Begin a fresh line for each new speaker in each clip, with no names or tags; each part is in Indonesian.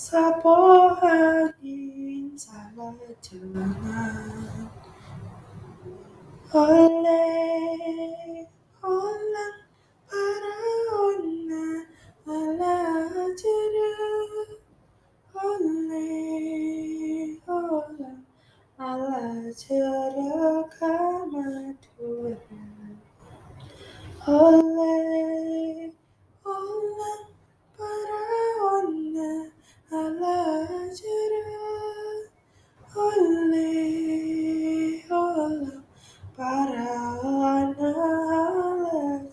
oreng majengan Abentalama sapo angin salah jalan Oleh olang para ona ala jera Oleh olang ala jera kamadura Oleh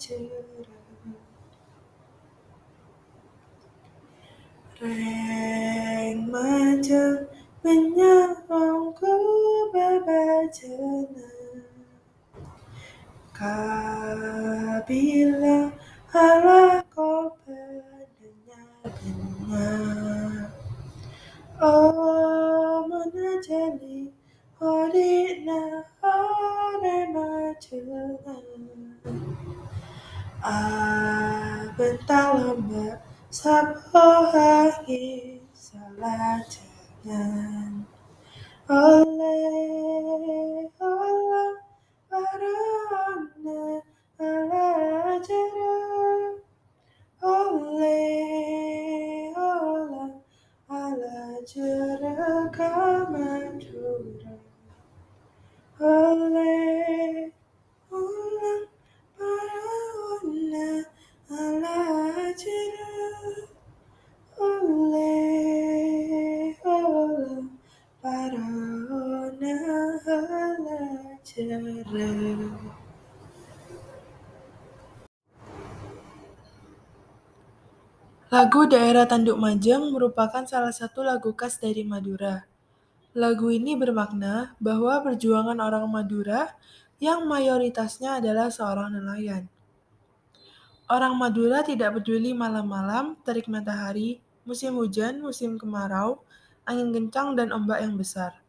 jera Reng majeng menyawangku babajana Kabila ala ko benar Oh menajali odina ore majengan Abentalama sapo angin salah jangan Oleh olang para ona ala jera Oleh olang ala jera kamadura Oleh Lagu Daerah Tanduk Majeng merupakan salah satu lagu khas dari Madura. Lagu ini bermakna bahwa perjuangan orang Madura yang mayoritasnya adalah seorang nelayan. Orang Madura tidak peduli malam-malam, terik matahari, musim hujan, musim kemarau, angin kencang, dan ombak yang besar.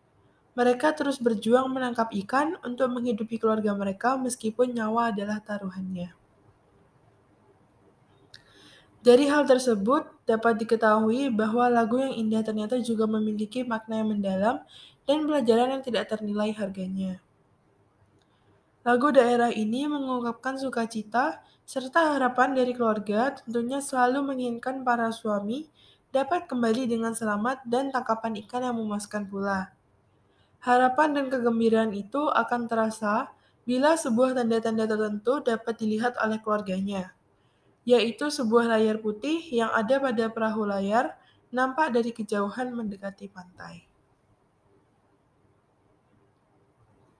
Mereka terus berjuang menangkap ikan untuk menghidupi keluarga mereka meskipun nyawa adalah taruhannya. Dari hal tersebut, dapat diketahui bahwa lagu yang indah ternyata juga memiliki makna yang mendalam dan pelajaran yang tidak ternilai harganya. Lagu daerah ini mengungkapkan sukacita serta harapan dari keluarga tentunya selalu menginginkan para suami dapat kembali dengan selamat dan tangkapan ikan yang memuaskan pula. Harapan dan kegembiraan itu akan terasa bila sebuah tanda-tanda tertentu dapat dilihat oleh keluarganya yaitu sebuah layar putih yang ada pada perahu layar nampak dari kejauhan mendekati pantai.